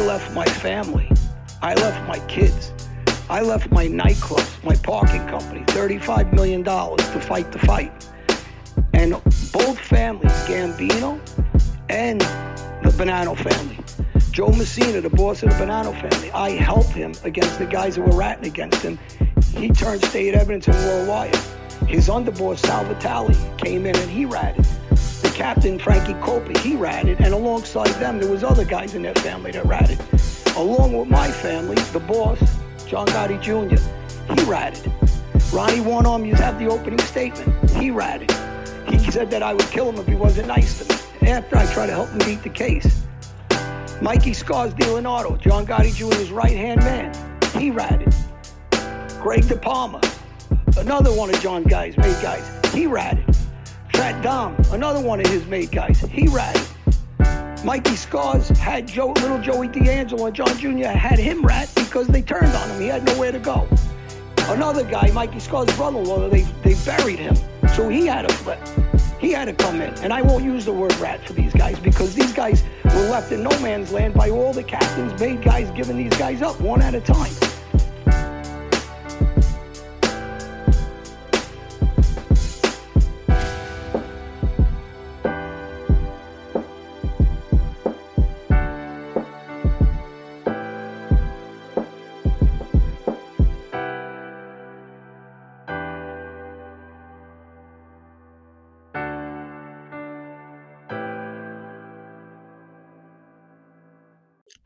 left my family. I left my kids. I left my nightclubs, my parking company, $35 million to fight the fight. And both families, Gambino and the Bonanno family, Joe Massino, the boss of the Bonanno family, I helped him against the guys who were ratting against him. He turned state evidence in World Wire. His underboss, Sal Vitale, came in and he ratted. Captain, Frankie Coppa, he ratted. And alongside them, there was other guys in their family that ratted. Along with my family, the boss, John Gotti Jr., he ratted. Ronnie One Arm, you have the opening statement. He ratted. He said that I would kill him if he wasn't nice to me. After I tried to help him beat the case. Mikey Scars Leonardo, John Gotti Jr.'s right-hand man. He ratted. Greg DePalma, another one of John Guy's made guys. He ratted. Fat Dom, another one of his made guys. He ratted. Mikey Scars had Joe, little Joey D'Angelo and John Jr. had him rat because they turned on him. He had nowhere to go. Another guy, Mikey Scars' brother-in-law, they, they buried him. So he had to flip. He had to come in. And I won't use the word rat for these guys because these guys were left in no man's land by all the captains, made guys giving these guys up one at a time.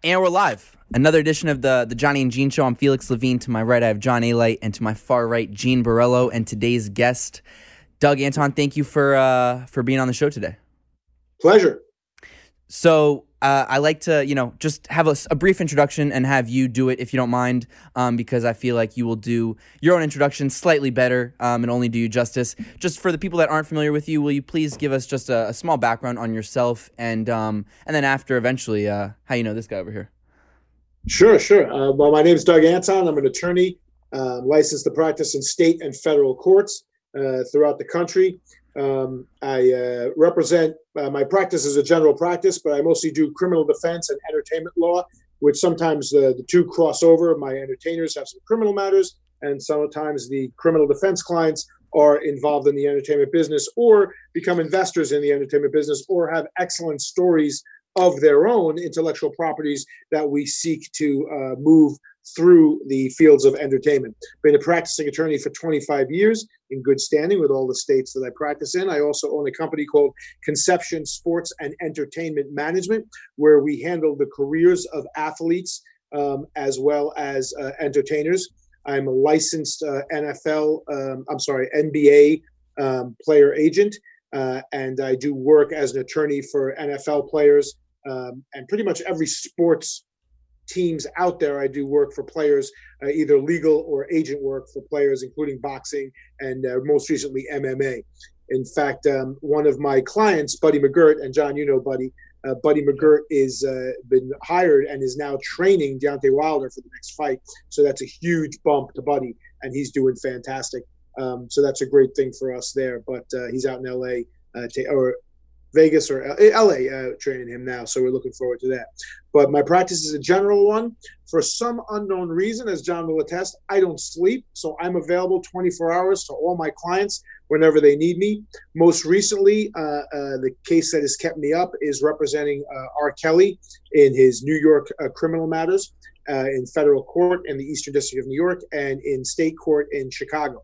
And we're live. Another edition of the the Johnny and Gene Show. I'm Felix Levine. To my right, I have John Alite, and to my far right, Gene Borrello. And today's guest, Doug Anton. Thank you for uh, for being on the show today. Pleasure. So uh, I like to, you know, just have a, a, brief introduction and have you do it if you don't mind, um, because I feel like you will do your own introduction slightly better um, and only do you justice. Just for the people that aren't familiar with you, will you please give us just a, a small background on yourself and um, and then after eventually uh, how you know this guy over here? Sure, sure. Uh, well, my name is Doug Anton. I'm an attorney, uh, licensed to practice in state and federal courts uh, throughout the country. Um, I uh, represent uh, my practice is a general practice, but I mostly do criminal defense and entertainment law, which sometimes uh, the two cross over. My entertainers have some criminal matters, and sometimes the criminal defense clients are involved in the entertainment business or become investors in the entertainment business or have excellent stories of their own intellectual properties that we seek to uh, move through the fields of entertainment. Been a practicing attorney for 25 years in good standing with all the states that I practice in. I also own a company called Conception Sports and Entertainment Management, where we handle the careers of athletes um, as well as uh, entertainers. I'm a licensed uh, NFL, um, I'm sorry, NBA um, player agent, uh, and I do work as an attorney for NFL players um, and pretty much every sports teams out there. I do work for players, uh, either legal or agent work for players, including boxing and uh, most recently MMA. In fact, um, one of my clients, Buddy McGirt, and John, you know Buddy. Uh, Buddy McGirt is uh, been hired and is now training Deontay Wilder for the next fight. So that's a huge bump to Buddy, and he's doing fantastic. Um, so that's a great thing for us there. But uh, he's out in LA, uh, or Vegas or LA uh, training him now, so we're looking forward to that. But my practice is a general one. For some unknown reason, as John will attest, I don't sleep, so I'm available 24 hours to all my clients whenever they need me. Most recently, uh, uh, the case that has kept me up is representing uh, R. Kelly in his New York uh, criminal matters. Uh, in federal court in the Eastern District of New York and in state court in Chicago.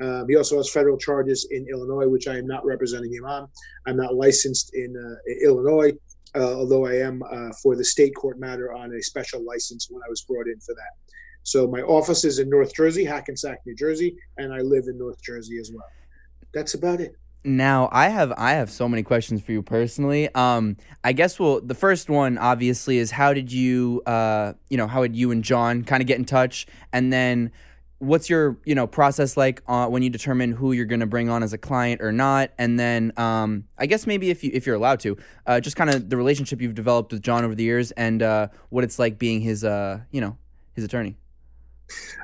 Um, he also has federal charges in Illinois, which I am not representing him on. I'm not licensed in uh, Illinois, uh, although I am uh, for the state court matter on a special license when I was brought in for that. So my office is in North Jersey, Hackensack, New Jersey, and I live in North Jersey as well. That's about it. Now I have I have so many questions for you personally. Um, I guess well the first one obviously is how did you uh, you know how did you and John kind of get in touch, and then what's your you know process like uh, when you determine who you're going to bring on as a client or not? And then um, i guess maybe if you if you're allowed to uh, just kind of the relationship you've developed with john over the years and uh, what it's like being his uh you know his attorney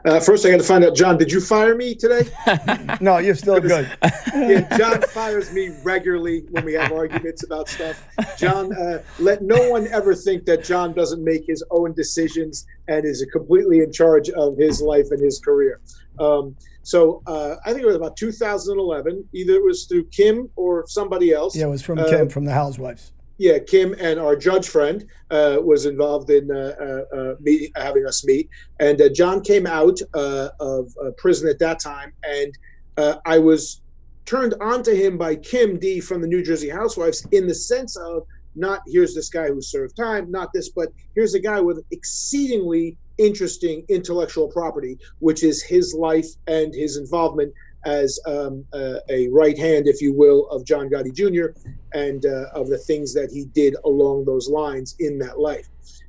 Uh, first, I got to find out, John. Did you fire me today? no, you're still good. yeah, John fires me regularly when we have arguments about stuff. John, uh, let no one ever think that John doesn't make his own decisions and is completely in charge of his life and his career. Um, so uh, I think it was about 2011. Either it was through Kim or somebody else. Yeah, it was from Kim from the Housewives yeah, Kim and our judge friend uh, was involved in uh, uh, uh meeting, having us meet, and uh, John came out of prison at that time, and I was turned on to him by Kim D from the New Jersey Housewives in the sense of not here's this guy who served time, not this, but here's a guy with exceedingly interesting intellectual property, which is his life and his involvement as um, uh, a right hand, if you will, of John Gotti Jr. and uh, of the things that he did along those lines in that life.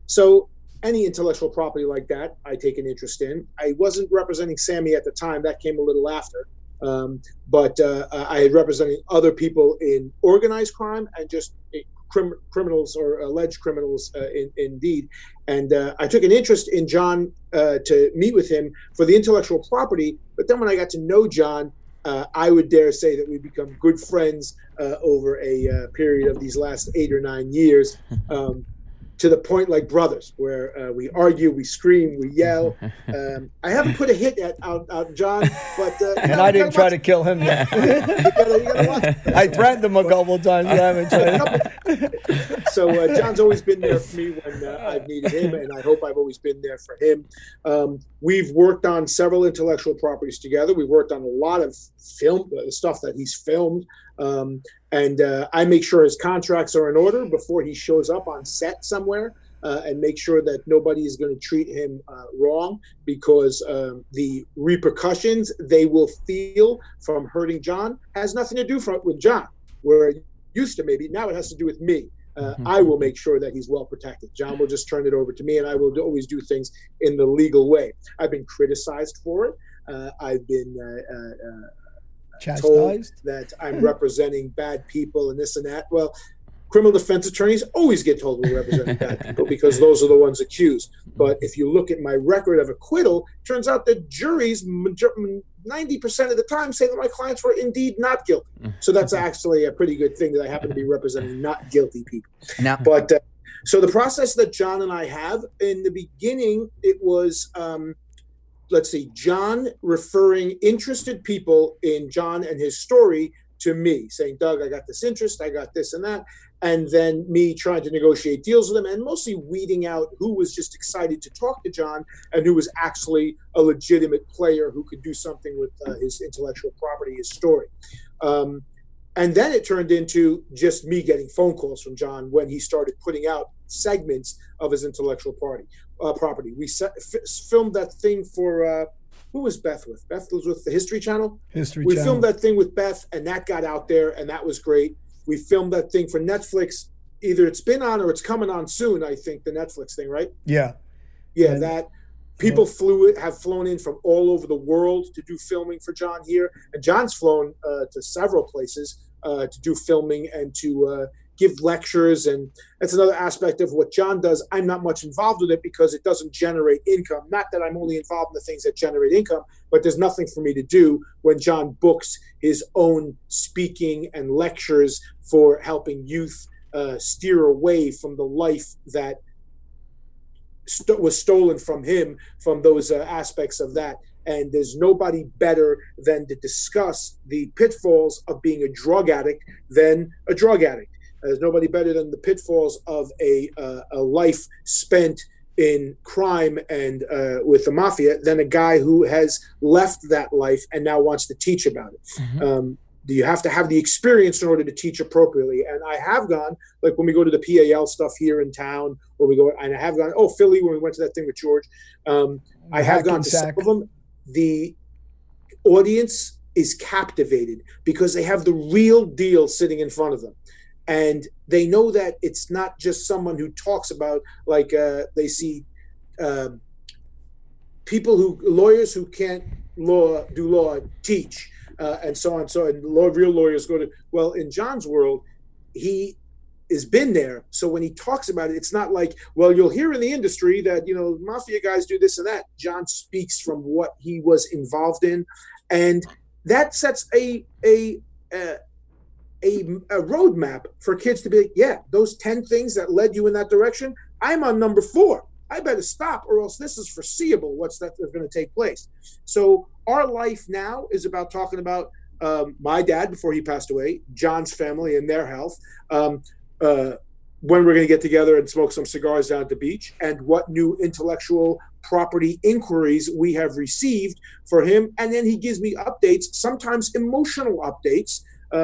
So, any intellectual property like that, I take an interest in. I wasn't representing Sammy at the time, that came a little after. Um, but uh, I had represented other people in organized crime and just crim- criminals or alleged criminals uh, in, indeed. And uh, I took an interest in John uh, to meet with him for the intellectual property. But then when I got to know John, uh, I would dare say that we become good friends uh, over a uh, period of these last eight or nine years. Um, to the point like brothers, where uh, we argue, we scream, we yell. Um, I haven't put a hit at out, out John, but uh, and I didn't try to kill him yet. I threatened him a couple times. I haven't tried. so uh, John's always been there for me when uh, I've needed him, and I hope I've always been there for him. Um, we've worked on several intellectual properties together. We've worked on a lot of film uh, stuff that he's filmed. Um, and uh, I make sure his contracts are in order before he shows up on set somewhere. Uh, and make sure that nobody is going to treat him uh, wrong because um, the repercussions they will feel from hurting John has nothing to do with John, where used to maybe. Now it has to do with me. Uh, mm-hmm. I will make sure that he's well protected. John will just turn it over to me, and I will always do things in the legal way. I've been criticized for it. Uh, I've been uh, uh, Chastised? that I'm representing bad people and this and that. Well, criminal defense attorneys always get told we're representing bad people because those are the ones accused. But if you look at my record of acquittal, turns out that juries 90% of the time say that my clients were indeed not guilty. So that's actually a pretty good thing that I happen to be representing not guilty people. Now, but uh, so the process that John and I have in the beginning, it was um, let's see, John referring interested people in John and his story to me, saying, Doug, I got this interest, I got this and that. And then me trying to negotiate deals with them and mostly weeding out who was just excited to talk to John and who was actually a legitimate player who could do something with uh, his intellectual property, his story. Um, and then it turned into just me getting phone calls from John when he started putting out segments of his intellectual party uh, property. We set, f- filmed that thing for uh, who was Beth with? Beth was with the History Channel. History. We Channel. filmed that thing with Beth, and that got out there, and that was great. We filmed that thing for Netflix. Either it's been on or it's coming on soon. I think the Netflix thing, right? Yeah. Yeah, and, that people flew it have flown in from all over the world to do filming for John here, and John's flown uh, to several places uh, to do filming and to uh, give lectures and that's another aspect of what john does. I'm not much involved with it because it doesn't generate income. Not that i'm only involved in the things that generate income but there's nothing for me to do when john books his own speaking and lectures for helping youth uh, steer away from the life that st- was stolen from him from those uh, aspects of that. And there's nobody better than to discuss the pitfalls of being a drug addict than a drug addict there's nobody better than the pitfalls of a, uh, a life spent in crime and uh, with the mafia than a guy who has left that life and now wants to teach about it. Mm-hmm. Um, you have to have the experience in order to teach appropriately. And I have gone, like when we go to the PAL stuff here in town, or we go, and I have gone, oh, Philly, when we went to that thing with George. Um, I have gone to some of them. The audience is captivated because they have the real deal sitting in front of them and they know that it's not just someone who talks about like uh, they see um, people who lawyers who can't law do law teach uh, and so on so and law, real lawyers go to well in john's world he has been there. So when he talks about it, it's not like, well, you'll hear in the industry that, you know, mafia guys do this and that. John speaks from what he was involved in. And that sets a, a, a, a, a roadmap for kids to be like, yeah, those 10 things that led you in that direction, I'm on number four. I better stop or else this is foreseeable what's that that's going to take place. So our life now is about talking about um, my dad before he passed away, John's family and their health, um, uh, when we're going to get together and smoke some cigars down at the beach, and what new intellectual property inquiries we have received for him. And then he gives me updates, sometimes emotional updates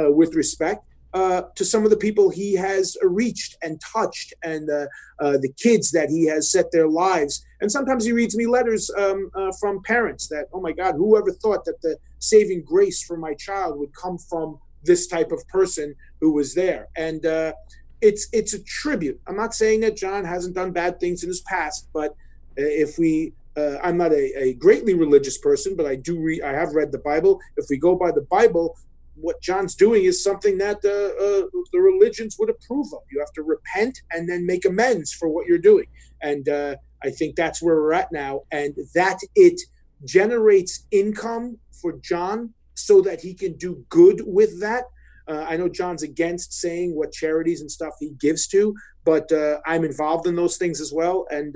with respect. Uh, to some of the people he has reached and touched, and uh, uh, the kids that he has set their lives. And sometimes he reads me letters um, uh, from parents that, oh my God, whoever thought that the saving grace for my child would come from this type of person who was there. And uh, it's it's a tribute. I'm not saying that John hasn't done bad things in his past, but uh, if we uh, I'm not a, a, greatly religious person, but I do read. I have read the Bible. If we go by the Bible, what John's doing is something that uh, uh, the religions would approve of. You have to repent and then make amends for what you're doing. And uh, I think that's where we're at now. And that it generates income for John so that he can do good with that uh, I know John's against saying what charities and stuff he gives to, but uh, I'm involved in those things as well. And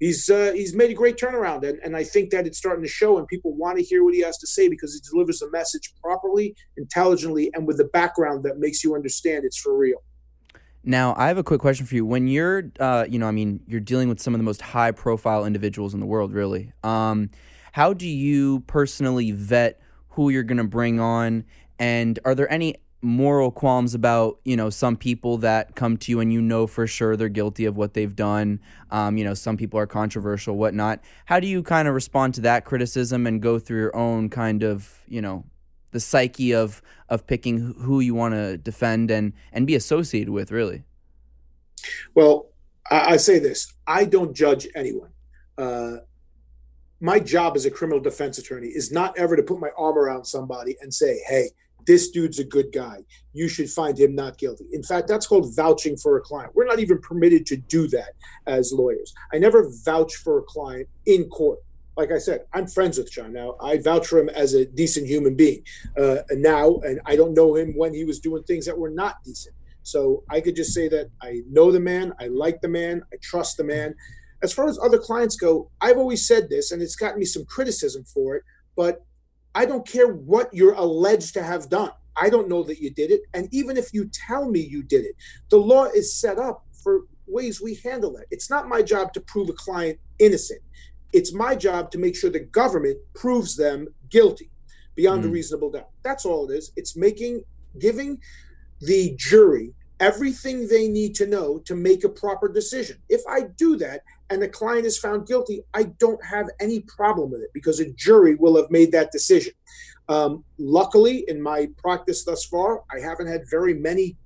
he's uh, he's made a great turnaround, and, and I think that it's starting to show, and people want to hear what he has to say because he delivers a message properly, intelligently, and with the background that makes you understand it's for real. Now, I have a quick question for you. When you're, uh, you know, I mean, you're dealing with some of the most high-profile individuals in the world, really. Um, how do you personally vet who you're going to bring on and are there any moral qualms about you know some people that come to you and you know for sure they're guilty of what they've done um, you know some people are controversial whatnot. How do you kind of respond to that criticism and go through your own kind of you know the psyche of of picking who you want to defend and and be associated with really? Well i, I say this. I don't judge anyone. Uh, my job as a criminal defense attorney is not ever to put my arm around somebody and say hey this dude's a good guy. You should find him not guilty. In fact, that's called vouching for a client. We're not even permitted to do that as lawyers. I never vouch for a client in court. Like I said, I'm friends with John now. I vouch for him as a decent human being uh, now, and I don't know him when he was doing things that were not decent. So I could just say that I know the man, I like the man, I trust the man. As far as other clients go, I've always said this, and it's gotten me some criticism for it, but I don't care what you're alleged to have done. I don't know that you did it. And even if you tell me you did it, the law is set up for ways we handle that. It's not my job to prove a client innocent. It's my job to make sure the government proves them guilty beyond mm. a reasonable doubt. That's all it is. It's making, giving the jury everything they need to know to make a proper decision. If I do that and the client is found guilty, I don't have any problem with it because a jury will have made that decision. Um, luckily, in my practice thus far, I haven't had very many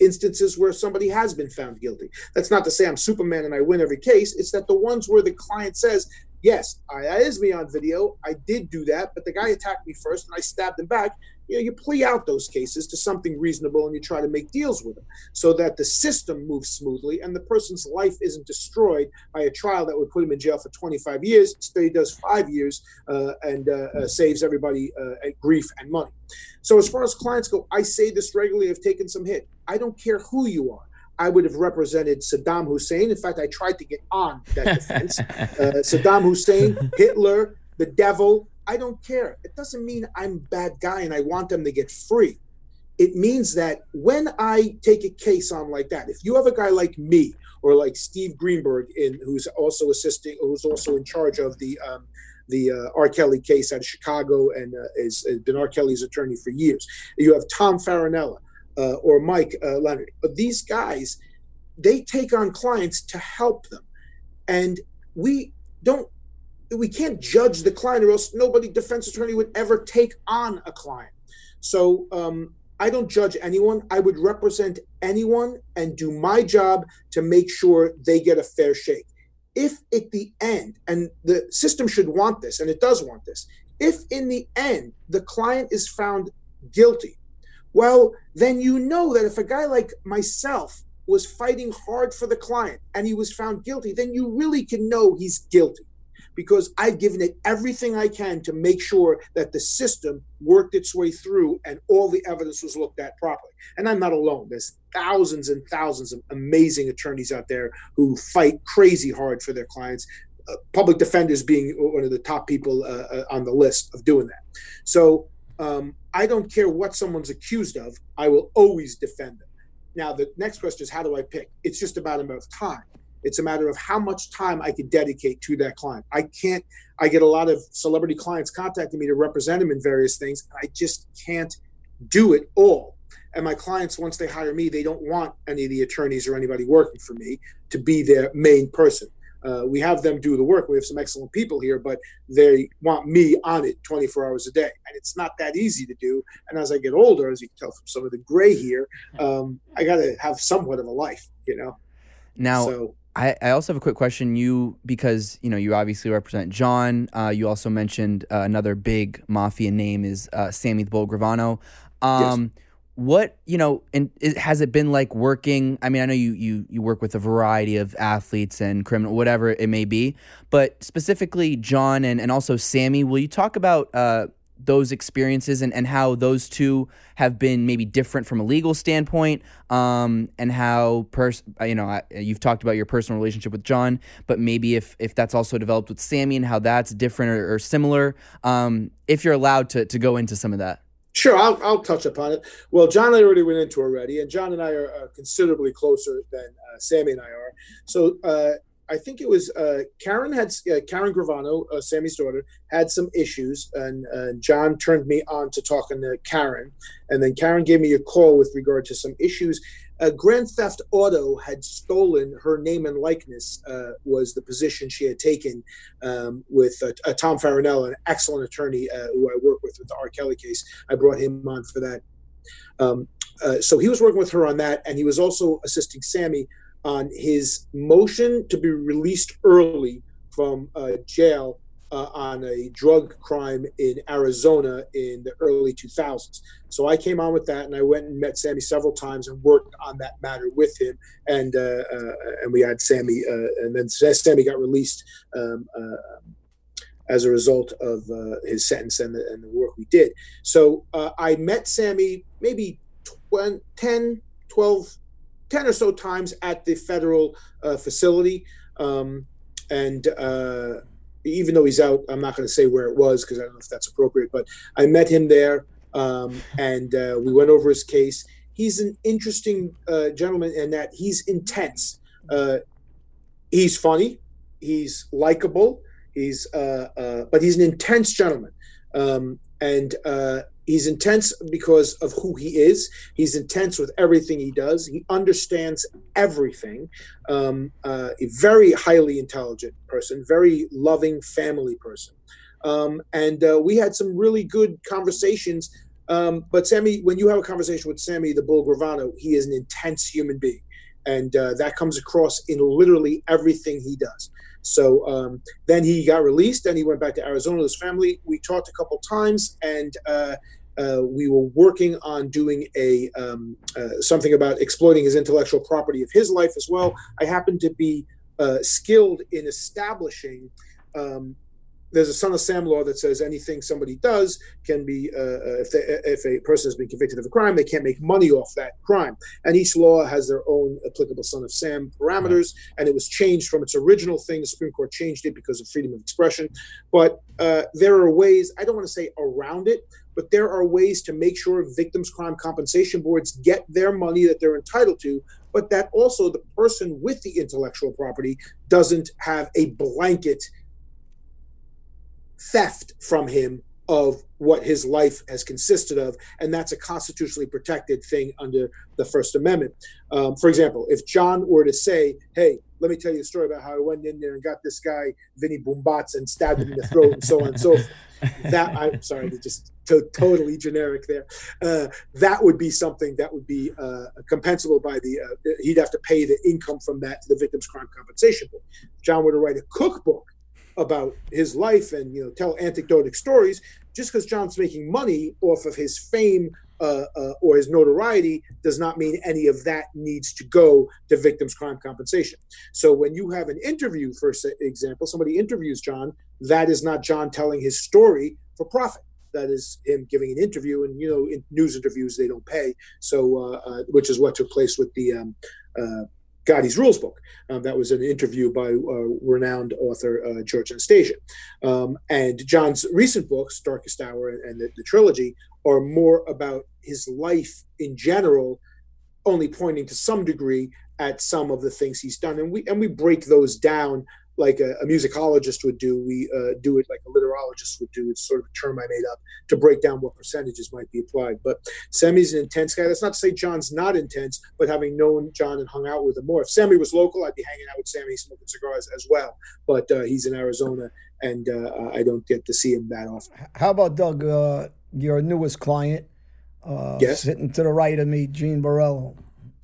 instances where somebody has been found guilty. That's not to say I'm Superman and I win every case. It's that the ones where the client says, Yes, I, that is me on video. I did do that, but the guy attacked me first and I stabbed him back you know you plea out those cases to something reasonable and you try to make deals with them so that the system moves smoothly and the person's life isn't destroyed by a trial that would put him in jail for 25 years instead he does five years uh, and uh, uh, saves everybody uh, grief and money so as far as clients go i say this regularly i've taken some hit i don't care who you are I would have represented Saddam Hussein. In fact, I tried to get on that defense. Uh, Saddam Hussein, Hitler, the devil, I don't care. It doesn't mean I'm bad guy and I want them to get free. It means that when I take a case on like that, if you have a guy like me or like Steve Greenberg, in who's also assisting, who's also in charge of the um, the uh, R. Kelly case out of Chicago and uh, is, has been R. Kelly's attorney for years. You have Tom Farinella uh, or Mike uh, Leonard. But these guys, they take on clients to help them, and we don't we can't judge the client or else nobody defense attorney would ever take on a client. So um, i don't judge anyone. I would represent anyone and do my job to make sure they get a fair shake. If at the end and the system should want this and it does want this if in the end the client is found guilty well, then you know that if a guy like myself was fighting hard for the client and he was found guilty, then you really can know he's guilty because I've given it everything I can to make sure that the system worked its way through and all the evidence was looked at properly. And I'm not alone. There's thousands and thousands of amazing attorneys out there who fight crazy hard for their clients. Uh, public defenders being one of the top people uh, uh, on the list of doing that. So um, I don't care what someone's accused of, I will always defend them. Now, the next question is how do I pick? It's just about a matter of time. It's a matter of how much time I can dedicate to that client. I can't, I get a lot of celebrity clients contacting me to represent them in various things. I just can't do it all. And my clients, once they hire me, they don't want any of the attorneys or anybody working for me to be their main person. Uh, we have them do the work. We have some excellent people here, but they want me on it 24 hours a day. And it's not that easy to do. And as I get older, as you can tell from some of the gray here, um, I got to have somewhat of a life, you know? Now, so, I, I also have a quick question. You because you know you obviously represent John. Uh, you also mentioned uh, another big mafia name is uh, Sammy the Bull Gravano. Um, yes. What you know, and it, has it been like working? I mean, I know you you you work with a variety of athletes and criminal, whatever it may be, but specifically John and and also Sammy. Will you talk about uh, those experiences and, and how those two have been maybe different from a legal standpoint um, and how pers- you know you've talked about your personal relationship with john but maybe if if that's also developed with sammy and how that's different or, or similar um, if you're allowed to, to go into some of that Sure, I'll, I'll touch upon it. Well, John I already went into already, and John and I are, are considerably closer than uh, Sammy and I are. So uh, I think it was uh, Karen had uh, Karen Gravano, uh, Sammy's daughter, had some issues, and uh, John turned me on to talking to Karen, and then Karen gave me a call with regard to some issues. Uh, Grand Theft Auto had stolen her name and likeness. Uh, was the position she had taken um, with Tom Farinella, an excellent attorney who I work with with the R. Kelly case. I brought him on for that. Um, so he was working with her on that, and he was also assisting Sammy on his motion to be released early from uh, jail uh, on a drug crime in Arizona in the early 2000s. So I came on with that, and I went and met Sammy several times and worked on that matter with him. And uh, uh and we had Sammy, uh, and then Sammy got released um, uh, as a result of his sentence and the, and the, work we did. So I met Sammy maybe 20, 10, 12 10 or so times at the federal uh, facility. Um, and uh, even though he's out, I'm not going to say where it was because I don't know if that's appropriate, but I met him there um, and uh, we went over his case. He's an interesting uh, gentleman in that he's intense. Uh, he's funny, he's likable, he's, uh, but he's an intense gentleman. Um, and He's intense because of who he is. He's intense with everything he does. He understands everything. Um, uh, a very highly intelligent person, very loving family person. Um, and uh, we had some really good conversations. Um, but Sammy, when you have a conversation with Sammy the Bull Gravano, he is an intense human being. And uh, that comes across in literally everything he does. So um, then he got released and he went back to Arizona with his family. We talked a couple times and uh, uh, we were working on doing a um, uh, something about exploiting his intellectual property of his life as well. I happen to be uh, skilled in establishing. Um, there's a son of Sam law that says anything somebody does can be uh, uh, if, they, if a person has been convicted of a crime, they can't make money off that crime. And each law has their own applicable son of Sam parameters, and it was changed from its original thing. The Supreme Court changed it because of freedom of expression. But uh, there are ways I don't want to say around it, but there are ways to make sure victims' crime compensation boards get their money that they're entitled to, but that also the person with the intellectual property doesn't have a blanket theft from him of what his life has consisted of, and that's a constitutionally protected thing under the First Amendment. Um, for example, if John were to say, "Hey, let me tell you a story about how I went in there and got this guy Vinny Boombatz and stabbed him in the throat and so on and so forth," that I'm sorry to just to, totally generic there. Uh, that would be something that would be uh, compensable by the. Uh, he'd have to pay the income from that to the Victims' Crime Compensation Board. John were to write a cookbook about his life and you know tell anecdotic stories just because john's making money off of his fame uh, uh, or his notoriety does not mean any of that needs to go to victims' crime compensation. So when you have an interview, for example, somebody interviews John, that is not John telling his story for profit. That is him giving an interview, and you know, in news interviews they don't pay. So, uh, uh, which is what took place with the um, uh, Gotti's Rules book. Um, that was an interview by uh, renowned author uh, George Anastasia. Um, and John's recent books, Darkest Hour and, the, the, trilogy, are more about his life in general, only pointing to some degree at some of the things he's done. And we and we break those down like a, a musicologist would do. We uh, do it like a literologist would do. It's sort of a term I made up to break down what percentages might be applied. But Sammy's an intense guy. That's not to say John's not intense, but having known John and hung out with him more. If Sammy was local, I'd be hanging out with Sammy smoking cigars as well. But uh, he's in Arizona, and uh, I don't get to see him that often. How about Doug, uh, your newest client? Uh, yes. Sitting to the right of me, Gene Burrell.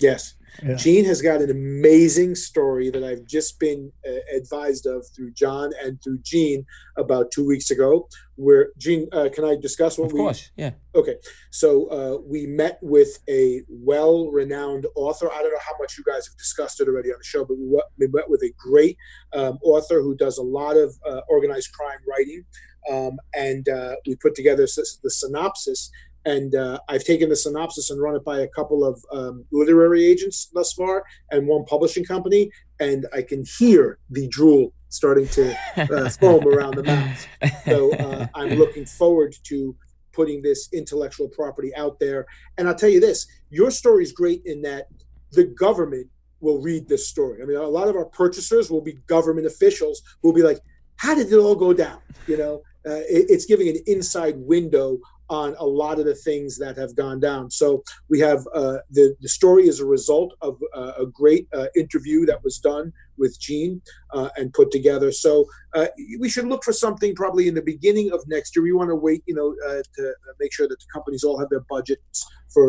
Yes. Yeah. Gene has got an amazing story that I've just been uh, advised of through John and through Gene about two weeks ago. Where Gene, uh, can I discuss what of we? Of course, yeah. Okay, so uh, we met with a well-renowned author. I don't know how much you guys have discussed it already on the show, but we, we met with a great um, author who does a lot of uh, organized crime writing. Um, and uh, we put together the synopsis and uh, I've taken the synopsis and run it by a couple of um, literary agents thus far and one publishing company, and I can hear the drool starting to uh, foam around the mouth. So uh, I'm looking forward to putting this intellectual property out there. And I'll tell you this: your story is great in that the government will read this story. I mean, a lot of our purchasers will be government officials who will be like, "How did it all go down?" You know. Uh, it, it's giving an inside window on a lot of the things that have gone down. So we have uh, the the story is a result of uh, a great uh, interview that was done with Gene uh, and put together. So uh, we should look for something probably in the beginning of next year. We want to wait, you know, uh, to make sure that the companies all have their budgets for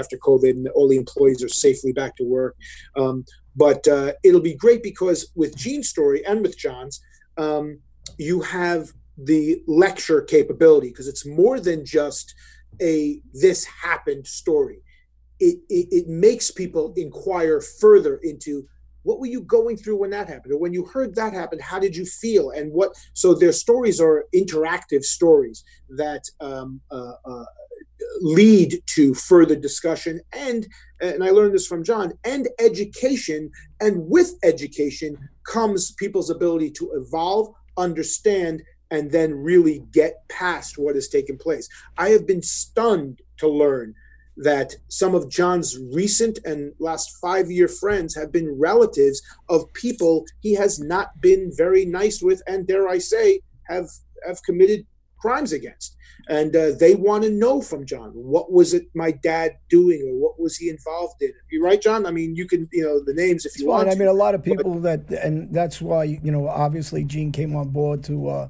after COVID and all the employees are safely back to work. Um, but it'll be great because with Gene's story and with John's. Um, you have the lecture capability because it's more than just a this happened story. It, it, it makes people inquire further into what were you going through when that happened or when you heard that happen how did you feel and what so their stories are interactive stories that um, uh, uh, lead to further discussion and and i learned this from john and education and with education comes people's ability to evolve understand and then really get past what has taken place. I have been stunned to learn that some of John's recent and last five year friends have been relatives of people he has not been very nice with, and dare I say, have have committed crimes against. And uh, they want to know from John what was it my dad doing or what was he involved in? You right, John? I mean, you can you know the names if you it's want. Fine. I mean, a lot of people but, that, and that's why you know obviously Gene came on board to. Uh,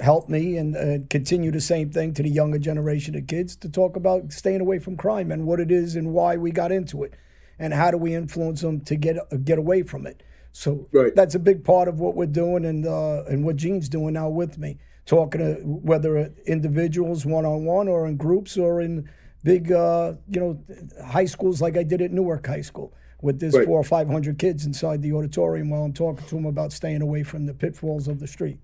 help me and uh, continue the same thing to the younger generation of kids to talk about staying away from crime and what it is and why we got into it and how do we influence them to get uh, get away from it. So right. that's a big part of what we're doing and uh, and what Gene's doing now with me, talking to whether individuals one on one or in groups or in big uh, you know high schools like I did at Newark High School with this right. four or five hundred kids inside the auditorium while I'm talking to them about staying away from the pitfalls of the street.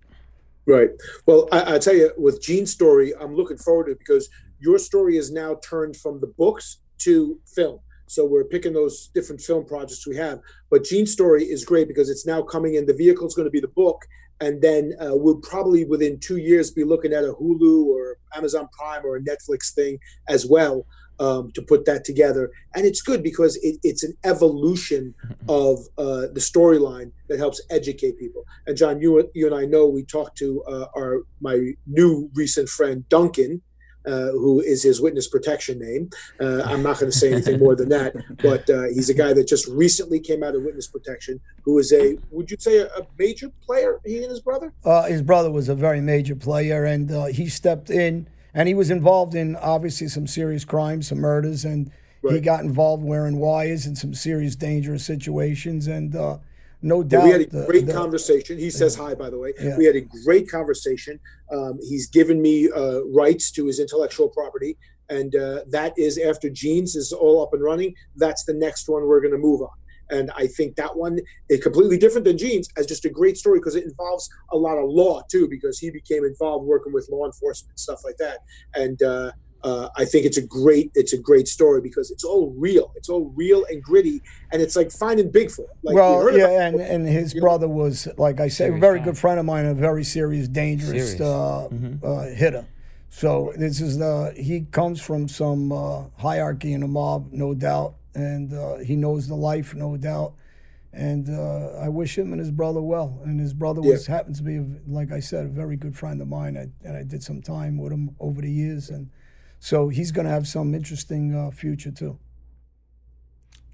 Right. Well, I, I tell you, with Gene's story, I'm looking forward to it because your story is now turned from the books to film. So we're picking those different film projects we have. But Gene's story is great because it's now coming in. The vehicle is going to be the book, and then uh, we'll probably within two years be looking at a Hulu or Amazon Prime or a Netflix thing as well um, to put that together. And it's good because it, it's an evolution mm-hmm. of uh, the storyline that helps educate people. And John, you, you and I know we talked to uh, our my new recent friend Duncan. Uh, who is his witness protection name? Uh, I'm not going to say anything more than that, but uh, he's a guy that just recently came out of witness protection. Who is a, would you say, a, a major player? He and his brother. Uh, his brother was a very major player, and uh, he stepped in and he was involved in obviously some serious crimes, some murders, and right. he got involved wearing wires in some serious dangerous situations. And uh, no doubt, we had a great the, conversation. He says hi, by the way. Yeah. We had a great conversation. Um, he's given me uh, rights to his intellectual property, and uh, that is after Gene's is all up and running. That's the next one we're going to move on. And I think that one is completely different than Gene's as just a great story because it involves a lot of law too, because he became involved working with law enforcement stuff like that. And uh, uh, I think it's a great it's a great story because it's all real. It's all real and gritty, and it's like finding Bigfoot. Like, well, yeah, and, and his brother was like I said, a very good friend of mine, a very serious, dangerous serious. Uh, mm-hmm. uh, hitter. So this is the he comes from some uh, hierarchy in the mob, no doubt, and uh, he knows the life, no doubt. And uh, I wish him and his brother well. And his brother was yeah. happens to be, like I said, a very good friend of mine. I, and I did some time with him over the years, and so he's going to have some interesting uh, future too.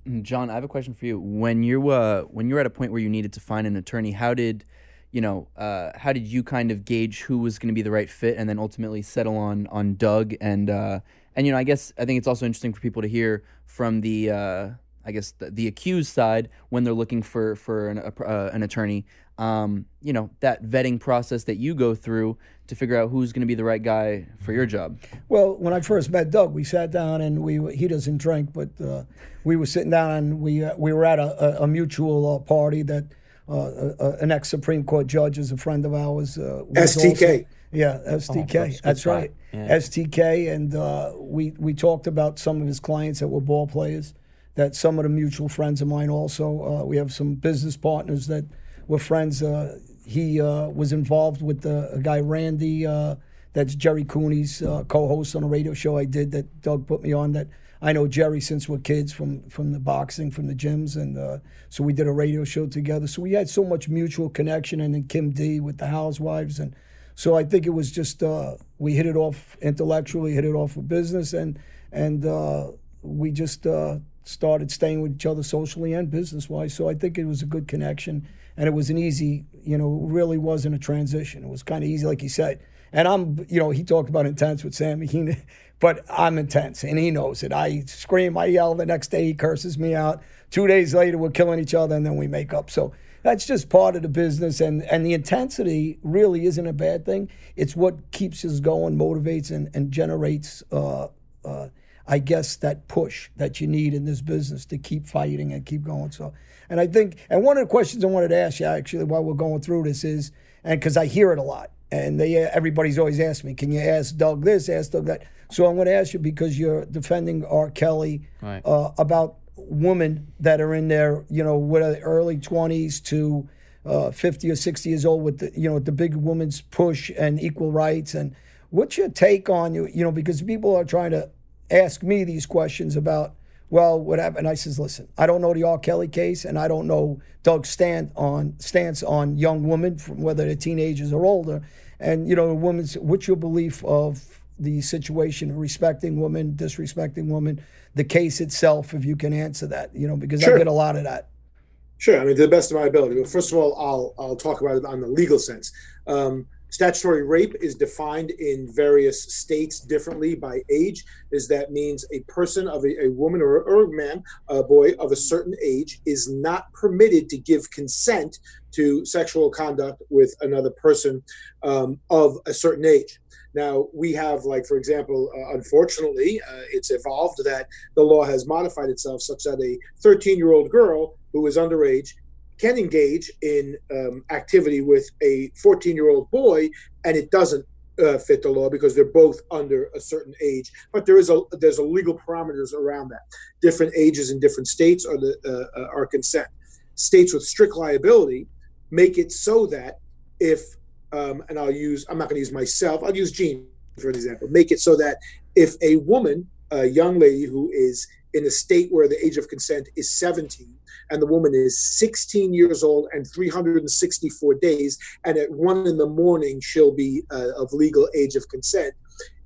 Mm, John, I have a question for you. When you uh, when you're at a point where you needed to find an attorney, how did you know uh, how did you kind of gauge who was going to be the right fit, and then ultimately settle on on Doug? And uh, and you know, I guess I think it's also interesting for people to hear from the uh, I guess the, the, accused side when they're looking for for an, uh, an attorney. Um, you know that vetting process that you go through to figure out who's going to be the right guy for your job. Well, when I first met Doug, we sat down and we he doesn't drink, but uh, we were sitting down and we uh, we were at a, a, a mutual uh, party that uh, an ex Supreme Court judge is a friend of ours. Uh, STK. Also, yeah, STK. Oh, that's right. Yeah. STK, and uh, we we talked about some of his clients that were ball players. That some of the mutual friends of mine also. we have some business partners that were friends. Uh, he uh, was involved with the, a guy Randy, uh, that's Gerry Cooney's uh, co-host on a radio show I did that Doug put me on. That I know Gerry since we're kids from from the boxing, from the gyms, and uh, so we did a radio show together. So we had so much mutual connection, and then Kim D with the Housewives, and so I think it was just uh, we hit it off intellectually, hit it off with business, and and we just started staying with each other socially and business wise. So I think it was a good connection and it was an easy, you know, really wasn't a transition. It was kind of easy, like he said. And I'm, you know, he talked about intense with Sammy, he, but I'm intense, and he knows it. I scream, I yell. The next day, he curses me out. Two days later, we're killing each other, and then we make up. So that's just part of the business, and and the intensity really isn't a bad thing. It's what keeps us going, motivates, and and generates. Uh, uh, I guess that push that you need in this business to keep fighting and keep going. So and I think, and one of the questions I wanted to ask you actually while we're going through this is, and because I hear it a lot, and they everybody's always asked me, can you ask Doug this, ask Doug that? So I'm going to ask you because you're defending R. Kelly right. uh, about women that are in their, you know, what early 20s to uh, 50 or 60 years old with the, you know, the big women's push and equal rights. And what's your take on you, you know, because people are trying to ask me these questions about well, whatever. And I says, listen, I don't know the R. Kelly case, and I don't know Doug's stand on stance on young women, from whether they're teenagers or older. And you know, women's what's your belief of the situation, of respecting women, disrespecting women, the case itself, if you can answer that, you know, because sure. I get a lot of that. Sure, I mean, to the best of my ability. Well, first of all, I'll I'll talk about it on the legal sense. Um, Statutory rape is defined in various states differently by age. Is that means a person of a, a woman or, or, a man, a boy of a certain age, is not permitted to give consent to sexual conduct with another person um, of a certain age. Now, we have, like, for example, uh, unfortunately, uh, it's evolved that the law has modified itself such that a 13 year old girl who is underage can engage in um, activity with a 14 year old boy and it doesn't uh, fit the law because they're both under a certain age. But there is a there's a legal parameters around that. Different ages in different states are the uh, uh, are consent. States with strict liability make it so that if um, and i'll use i'm not going to use myself i'll use gene for an example make it so that if a woman a young lady who is in a state where the age of consent is 17 and the woman is 16 years old and 364 days, and at one in the morning she'll be uh, of legal age of consent.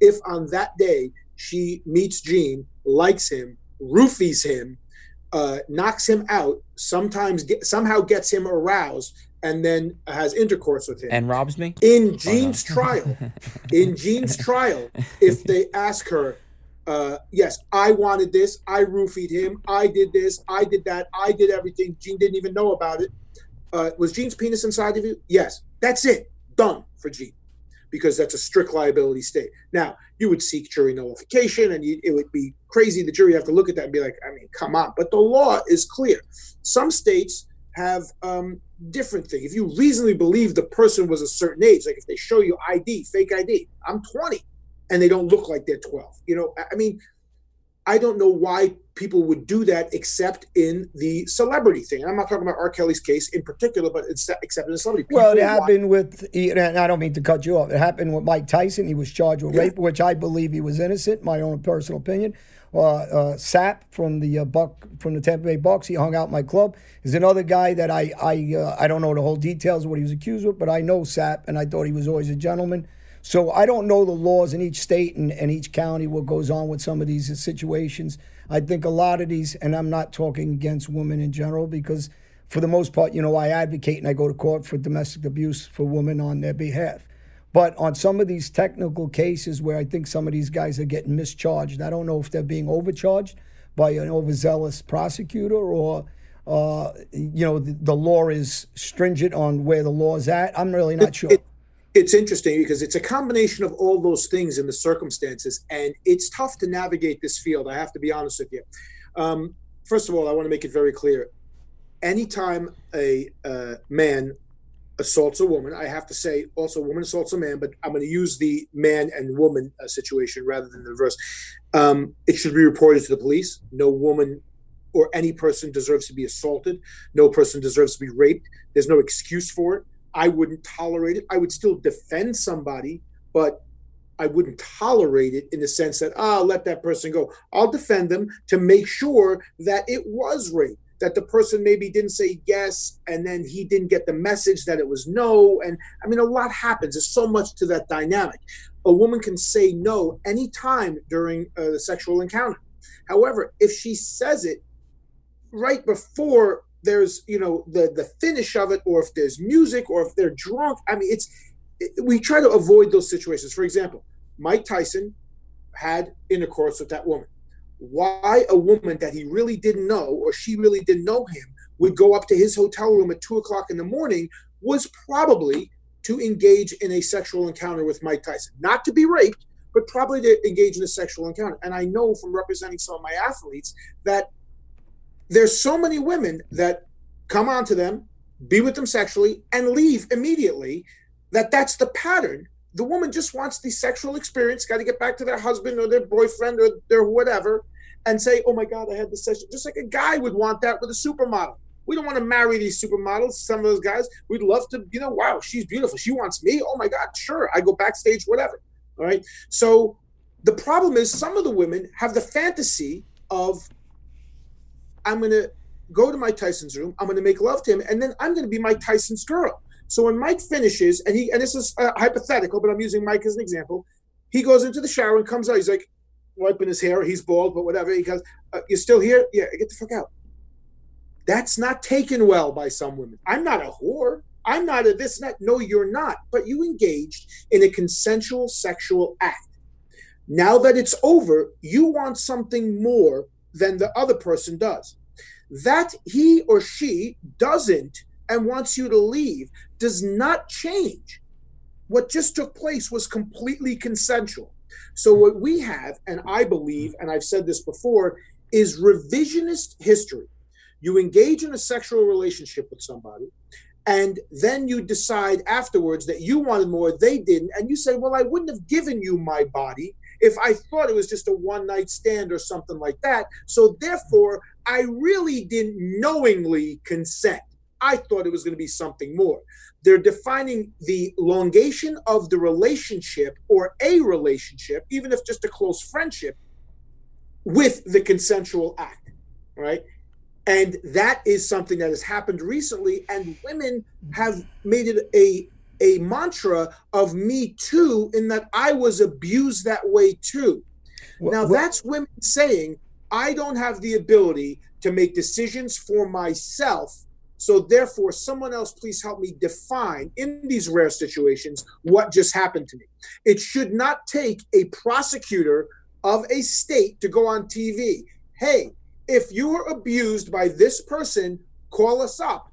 If on that day she meets Gene, likes him, roofies him, uh, knocks him out, sometimes get, somehow gets him aroused, and then has intercourse with him and robs me in Gene's oh, no. trial. in Gene's trial, if they ask her, uh, yes, I wanted this. I roofied him. I did this. I did that. I did everything. Gene didn't even know about it. Uh, was Gene's penis inside of you? Yes. That's it. Done for Gene. because that's a strict liability state. Now, you would seek jury nullification and you, it would be crazy. The jury have to look at that and be like, I mean, come on. But the law is clear. Some states have um, different thing. If you reasonably believe the person was a certain age, like if they show you ID, fake ID, I'm 20 and they don't look like they're 12. You know, I mean, I don't know why people would do that except in the celebrity thing. And I'm not talking about R. Kelly's case in particular, but it's except in the celebrity. People well, it happened with, and I don't mean to cut you off. It happened with Mike Tyson. He was charged with yeah. rape, which I believe he was innocent. My own personal opinion. Uh, uh, Sapp from the uh, Buck from the Tampa Bay Bucks. He hung out my club. Is another guy that I I uh, I don't know the whole details of what he was accused with, but I know Sapp, and I thought he was always a gentleman. So I don't know the laws in each state and, and each county, what goes on with some of these situations. I think a lot of these, and I'm not talking against women in general, because for the most part, you know, I advocate and I go to court for domestic abuse for women on their behalf. But on some of these technical cases where I think some of these guys are getting mischarged, I don't know if they're being overcharged by an overzealous prosecutor or, uh, you know, the, the, law is stringent on where the law is at. I'm really not sure. It, it's interesting because it's a combination of all those things in the circumstances, and it's tough to navigate this field. I have to be honest with you. Um, first of all, I want to make it very clear: anytime a uh, man assaults a woman, I have to say also a woman assaults a man, but I'm going to use the man and woman uh, situation rather than the reverse. Um, it should be reported to the police. No woman or any person deserves to be assaulted. No person deserves to be raped. There's no excuse for it. I wouldn't tolerate it. I would still defend somebody, but I wouldn't tolerate it in the sense that, ah, let that person go. I'll defend them to make sure that it was rape, that the person maybe didn't say yes, and then he didn't get the message that it was no. And I mean, a lot happens. There's so much to that dynamic. A woman can say no anytime during uh, the sexual encounter. However, if she says it right before there's you know the the finish of it or if there's music or if they're drunk i mean it's it, we try to avoid those situations for example mike tyson had intercourse with that woman why a woman that he really didn't know or she really didn't know him would go up to his hotel room at two o'clock in the morning was probably to engage in a sexual encounter with mike tyson not to be raped but probably to engage in a sexual encounter and i know from representing some of my athletes that there's so many women that come onto them, be with them sexually, and leave immediately. That that's the pattern. The woman just wants the sexual experience, got to get back to their husband or their boyfriend or their whatever, and say, "Oh my God, I had this session." Just like a guy would want that with a supermodel. We don't want to marry these supermodels. Some of those guys, we'd love to, you know, wow, she's beautiful. She wants me. Oh my God, sure. I go backstage, whatever. All right. So the problem is some of the women have the fantasy of I'm going to go to Mike Tyson's room. I'm going to make love to him, and then I'm going to be Mike Tyson's girl. So when Mike finishes, and he and this is uh, hypothetical, but I'm using Mike as an example. He goes into the shower and comes out. He's like wiping his hair. He's bald, but whatever. He goes, uh, "You're still here? Yeah, get the fuck out." That's not taken well by some women. I'm not a whore. I'm not a this that. No, you're not. But you engaged in a consensual sexual act. Now that it's over, you want something more than the other person does. That he or she doesn't and wants you to leave does not change. What just took place was completely consensual. So, what we have, and I believe, and I've said this before, is revisionist history. You engage in a sexual relationship with somebody, and then you decide afterwards that you wanted more, they didn't, and you say, Well, I wouldn't have given you my body if I thought it was just a one night stand or something like that. So therefore, I really didn't knowingly consent. I thought it was going to be something more. They're defining the longation of the relationship or a relationship, even if just a close friendship, with the consensual act, right? And that is something that has happened recently, and women have made it a a mantra of me too, in that I was abused that way too. now, that's women saying, I don't have the ability to make decisions for myself. So, therefore, someone else, please help me define in these rare situations what just happened to me. It should not take a prosecutor of a state to go on TV. Hey, if you were abused by this person, call us up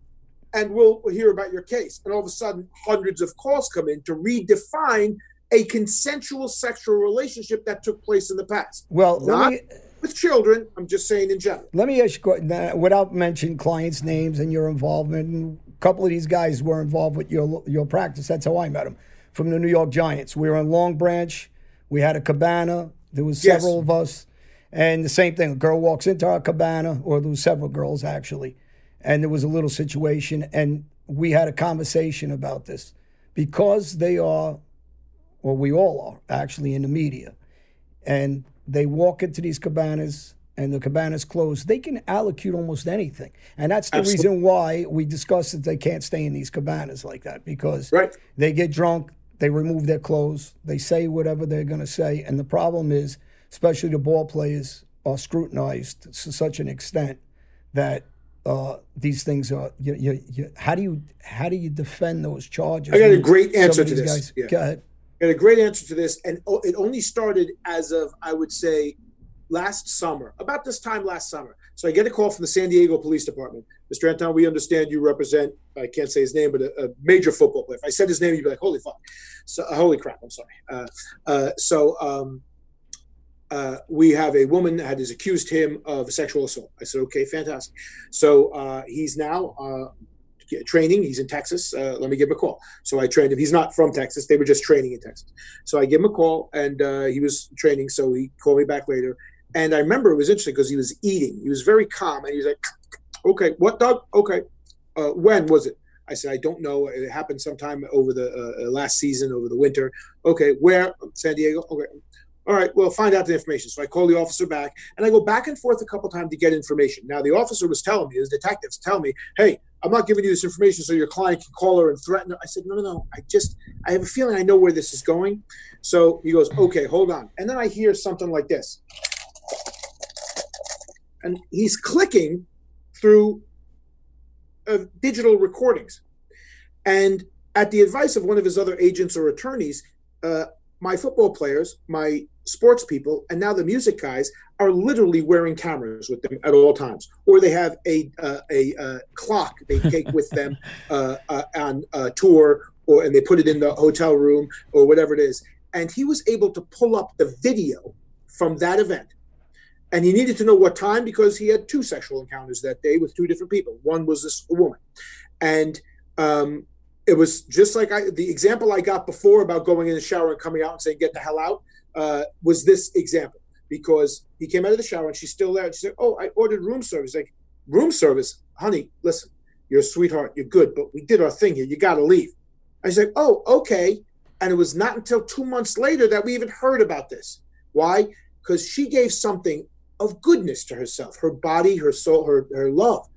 and we'll hear about your case. And all of a sudden, hundreds of calls come in to redefine a consensual sexual relationship that took place in the past. Well, Not me, with children. I'm just saying in general. Let me ask you, without mentioning clients' names and your involvement, and a couple of these guys were involved with your your practice. That's how I met them from the New York Giants. We were in Long Branch. We had a cabana. There was several Yes. of us, and the same thing. A girl walks into our cabana, or there was several girls actually, and there was a little situation, and we had a conversation about this because they are, or we all are actually in the media, and they walk into these cabanas and the cabanas close, they can allocate almost anything. And that's the Absolutely. reason why we discussed that they can't stay in these cabanas like that because Right. they get drunk, they remove their clothes, they say whatever they're going to say. And the problem is, especially the ball players are scrutinized to such an extent that uh, these things are. You, you, you, how do you how do you defend those charges? I got a great answer to this. Guys, Yeah. Go ahead. Got a great answer to this, and it only started as of I would say last summer, about this time last summer. So I get a call from the San Diego Police Department. Mr. Anton, we understand you represent I can't say his name, but a, a major football player. If I said his name, you'd be like, "Holy fuck!" So uh, holy crap! I'm sorry. Uh, uh, so um, uh, we have a woman that has accused him of sexual assault. I said, "Okay, fantastic." So uh, he's now. Training, he's in Texas. Uh, let me give him a call. So I trained him. He's not from Texas. They were just training in Texas. So I give him a call, and uh, he was training. So he called me back later, and I remember it was interesting because he was eating. He was very calm, and he was like, "Okay, what, Doug? Okay, uh, when was it?" I said, "I don't know. It happened sometime over the uh, uh, last season, over the winter." Okay, where? San Diego. Okay. All right, well, find out the information. So I call the officer back, and I go back and forth a couple times to get information. Now the officer was telling me, his detectives tell me, "Hey, I'm not giving you this information so your client can call her and threaten her." I said, "No, no, no. I just, I have a feeling I know where this is going." So he goes, "Okay, hold on." And then I hear something like this, and he's clicking through uh, digital recordings, and at the advice of one of his other agents or attorneys, uh, my football players, my sports people, and now the music guys are literally wearing cameras with them at all times, or they have a uh, a uh, clock they take with them uh, uh, on uh, tour, or and they put it in the hotel room or whatever it is. And he was able to pull up the video from that event, and he needed to know what time because he had two sexual encounters that day with two different people. One was this woman, and um, it was just like I, the example I got before about going in the shower and coming out and saying "get the hell out" uh, was this example because he came out of the shower and she's still there and she said, "Oh, I ordered room service." Like room service, honey. Listen, you're a sweetheart. You're good, but we did our thing here. You got to leave. I said, "Oh, okay." And it was not until two months later that we even heard about this. Why? Because she gave something of goodness to herself, her body, her soul, her her love.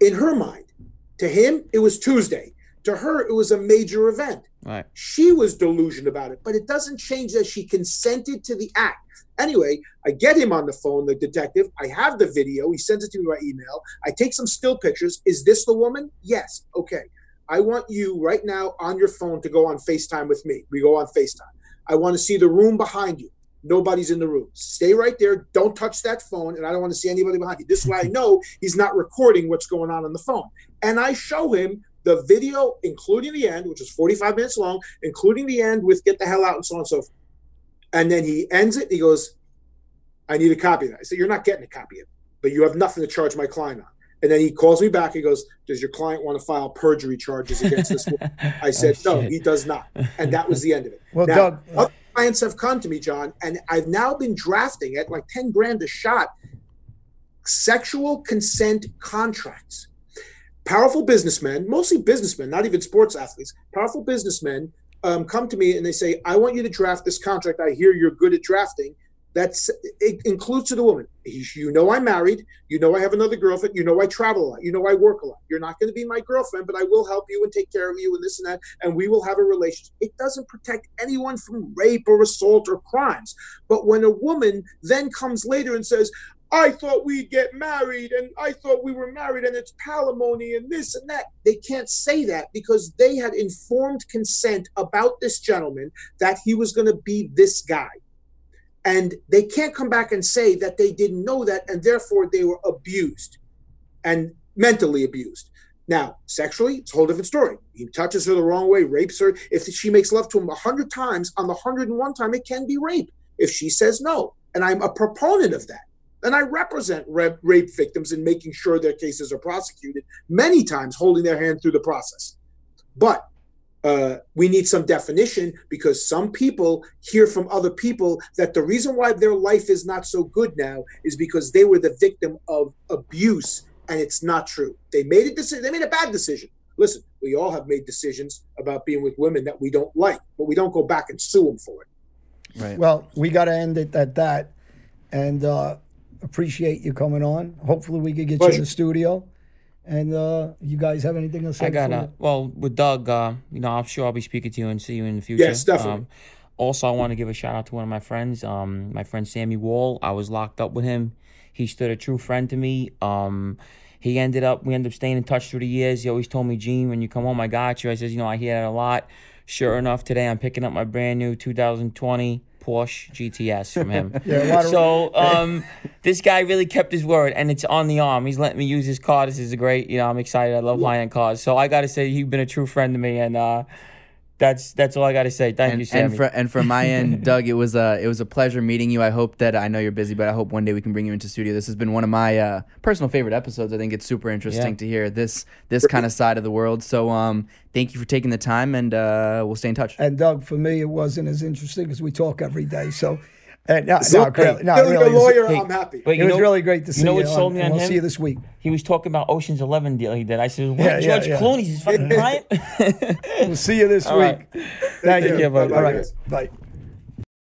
In her mind, to him, it was Tuesday. To her, it was a major event. Right. She was delusioned about it, but it doesn't change that she consented to the act. Anyway, I get him on the phone, the detective. I have the video. He sends it to me by email. I take some still pictures. Is this the woman? Yes. Okay. I want you right now on your phone to go on FaceTime with me. We go on FaceTime. I want to see the room behind you. Nobody's in the room. Stay right there. Don't touch that phone. And I don't want to see anybody behind you. This way I know he's not recording what's going on on the phone. And I show him the video, including the end, which is 45 minutes long, including the end with get the hell out and so on and so forth. And then he ends it. And he goes, I need a copy of that. I said, You're not getting a copy of it, but you have nothing to charge my client on. And then he calls me back. He goes, Does your client want to file perjury charges against this woman? I oh, said, Oh, No, shit. he does not. And that was the end of it. Well, Now, Doug, uh, other clients have come to me, John, and I've now been drafting at like 10 grand a shot sexual consent contracts. Powerful businessmen, mostly businessmen, not even sports athletes, powerful businessmen um, come to me and they say, I want you to draft this contract. I hear you're good at drafting. That's it includes to the woman. You know I'm married. You know I have another girlfriend. You know I travel a lot. You know I work a lot. You're not going to be my girlfriend, but I will help you and take care of you and this and that, and we will have a relationship. It doesn't protect anyone from rape or assault or crimes. But when a woman then comes later and says, I thought we'd get married and I thought we were married and it's palimony and this and that. They can't say that because they had informed consent about this gentleman that he was going to be this guy. And they can't come back and say that they didn't know that and therefore they were abused and mentally abused. Now, sexually, it's a whole different story. He touches her the wrong way, rapes her. If she makes love to him a hundred times, on the hundred and one time, it can be rape. If she says no, and I'm a proponent of that, and I represent rape, rape victims in making sure their cases are prosecuted many times, holding their hand through the process. But uh, we need some definition because some people hear from other people that the reason why their life is not so good now is because they were the victim of abuse and it's not true. They made a decision. They made a bad decision. Listen, we all have made decisions about being with women that we don't like, but we don't go back and sue them for it. Right. Well, we got to end it at that, and uh, appreciate you coming on. Hopefully, we could get you Pleasure. in the studio. And uh, you guys have anything to say? I got for- uh, well with Doug. Uh, you know, I'm sure I'll be speaking to you and see you in the future. Yes, definitely. Um, also, I want to give a shout out to one of my friends, um, my friend Sammy Wall. I was locked up with him. He stood a true friend to me. Um, he ended up, we ended up staying in touch through the years. He always told me, Gene, when you come home, I got you. I says, you know, I hear that a lot. Sure enough, today I'm picking up my brand new 2020 Porsche GTS from him. Yeah, a lot of- so um, this guy really kept his word, and it's on the arm. He's letting me use his car. This is a great, you know, I'm excited. I love high end cars. So I got to say, you've been a true friend to me, and uh, that's that's all I got to say. Thank you, and, Sammy. and for and from my end, Doug, it was a it was a pleasure meeting you. I hope that I know you're busy, but I hope one day we can bring you into studio. This has been one of my uh, personal favorite episodes. I think it's super interesting Yeah. to hear this this kind of side of the world. So um, thank you for taking the time, and uh, we'll stay in touch. And Doug, for me, it wasn't as interesting because we talk every day. So, uh, no, So, no, really, no, Feeling really, a lawyer, Hey, I'm happy. but It you was know- really great to see you know you. what sold me on we'll him? see you this week. He was talking about Ocean's Eleven deal he did. I said, "What? Yeah, yeah, George yeah. Clooney's his fucking client." We'll see you this All week. right. Thank Take you. care, buddy. Bye-bye, right. guys. Bye.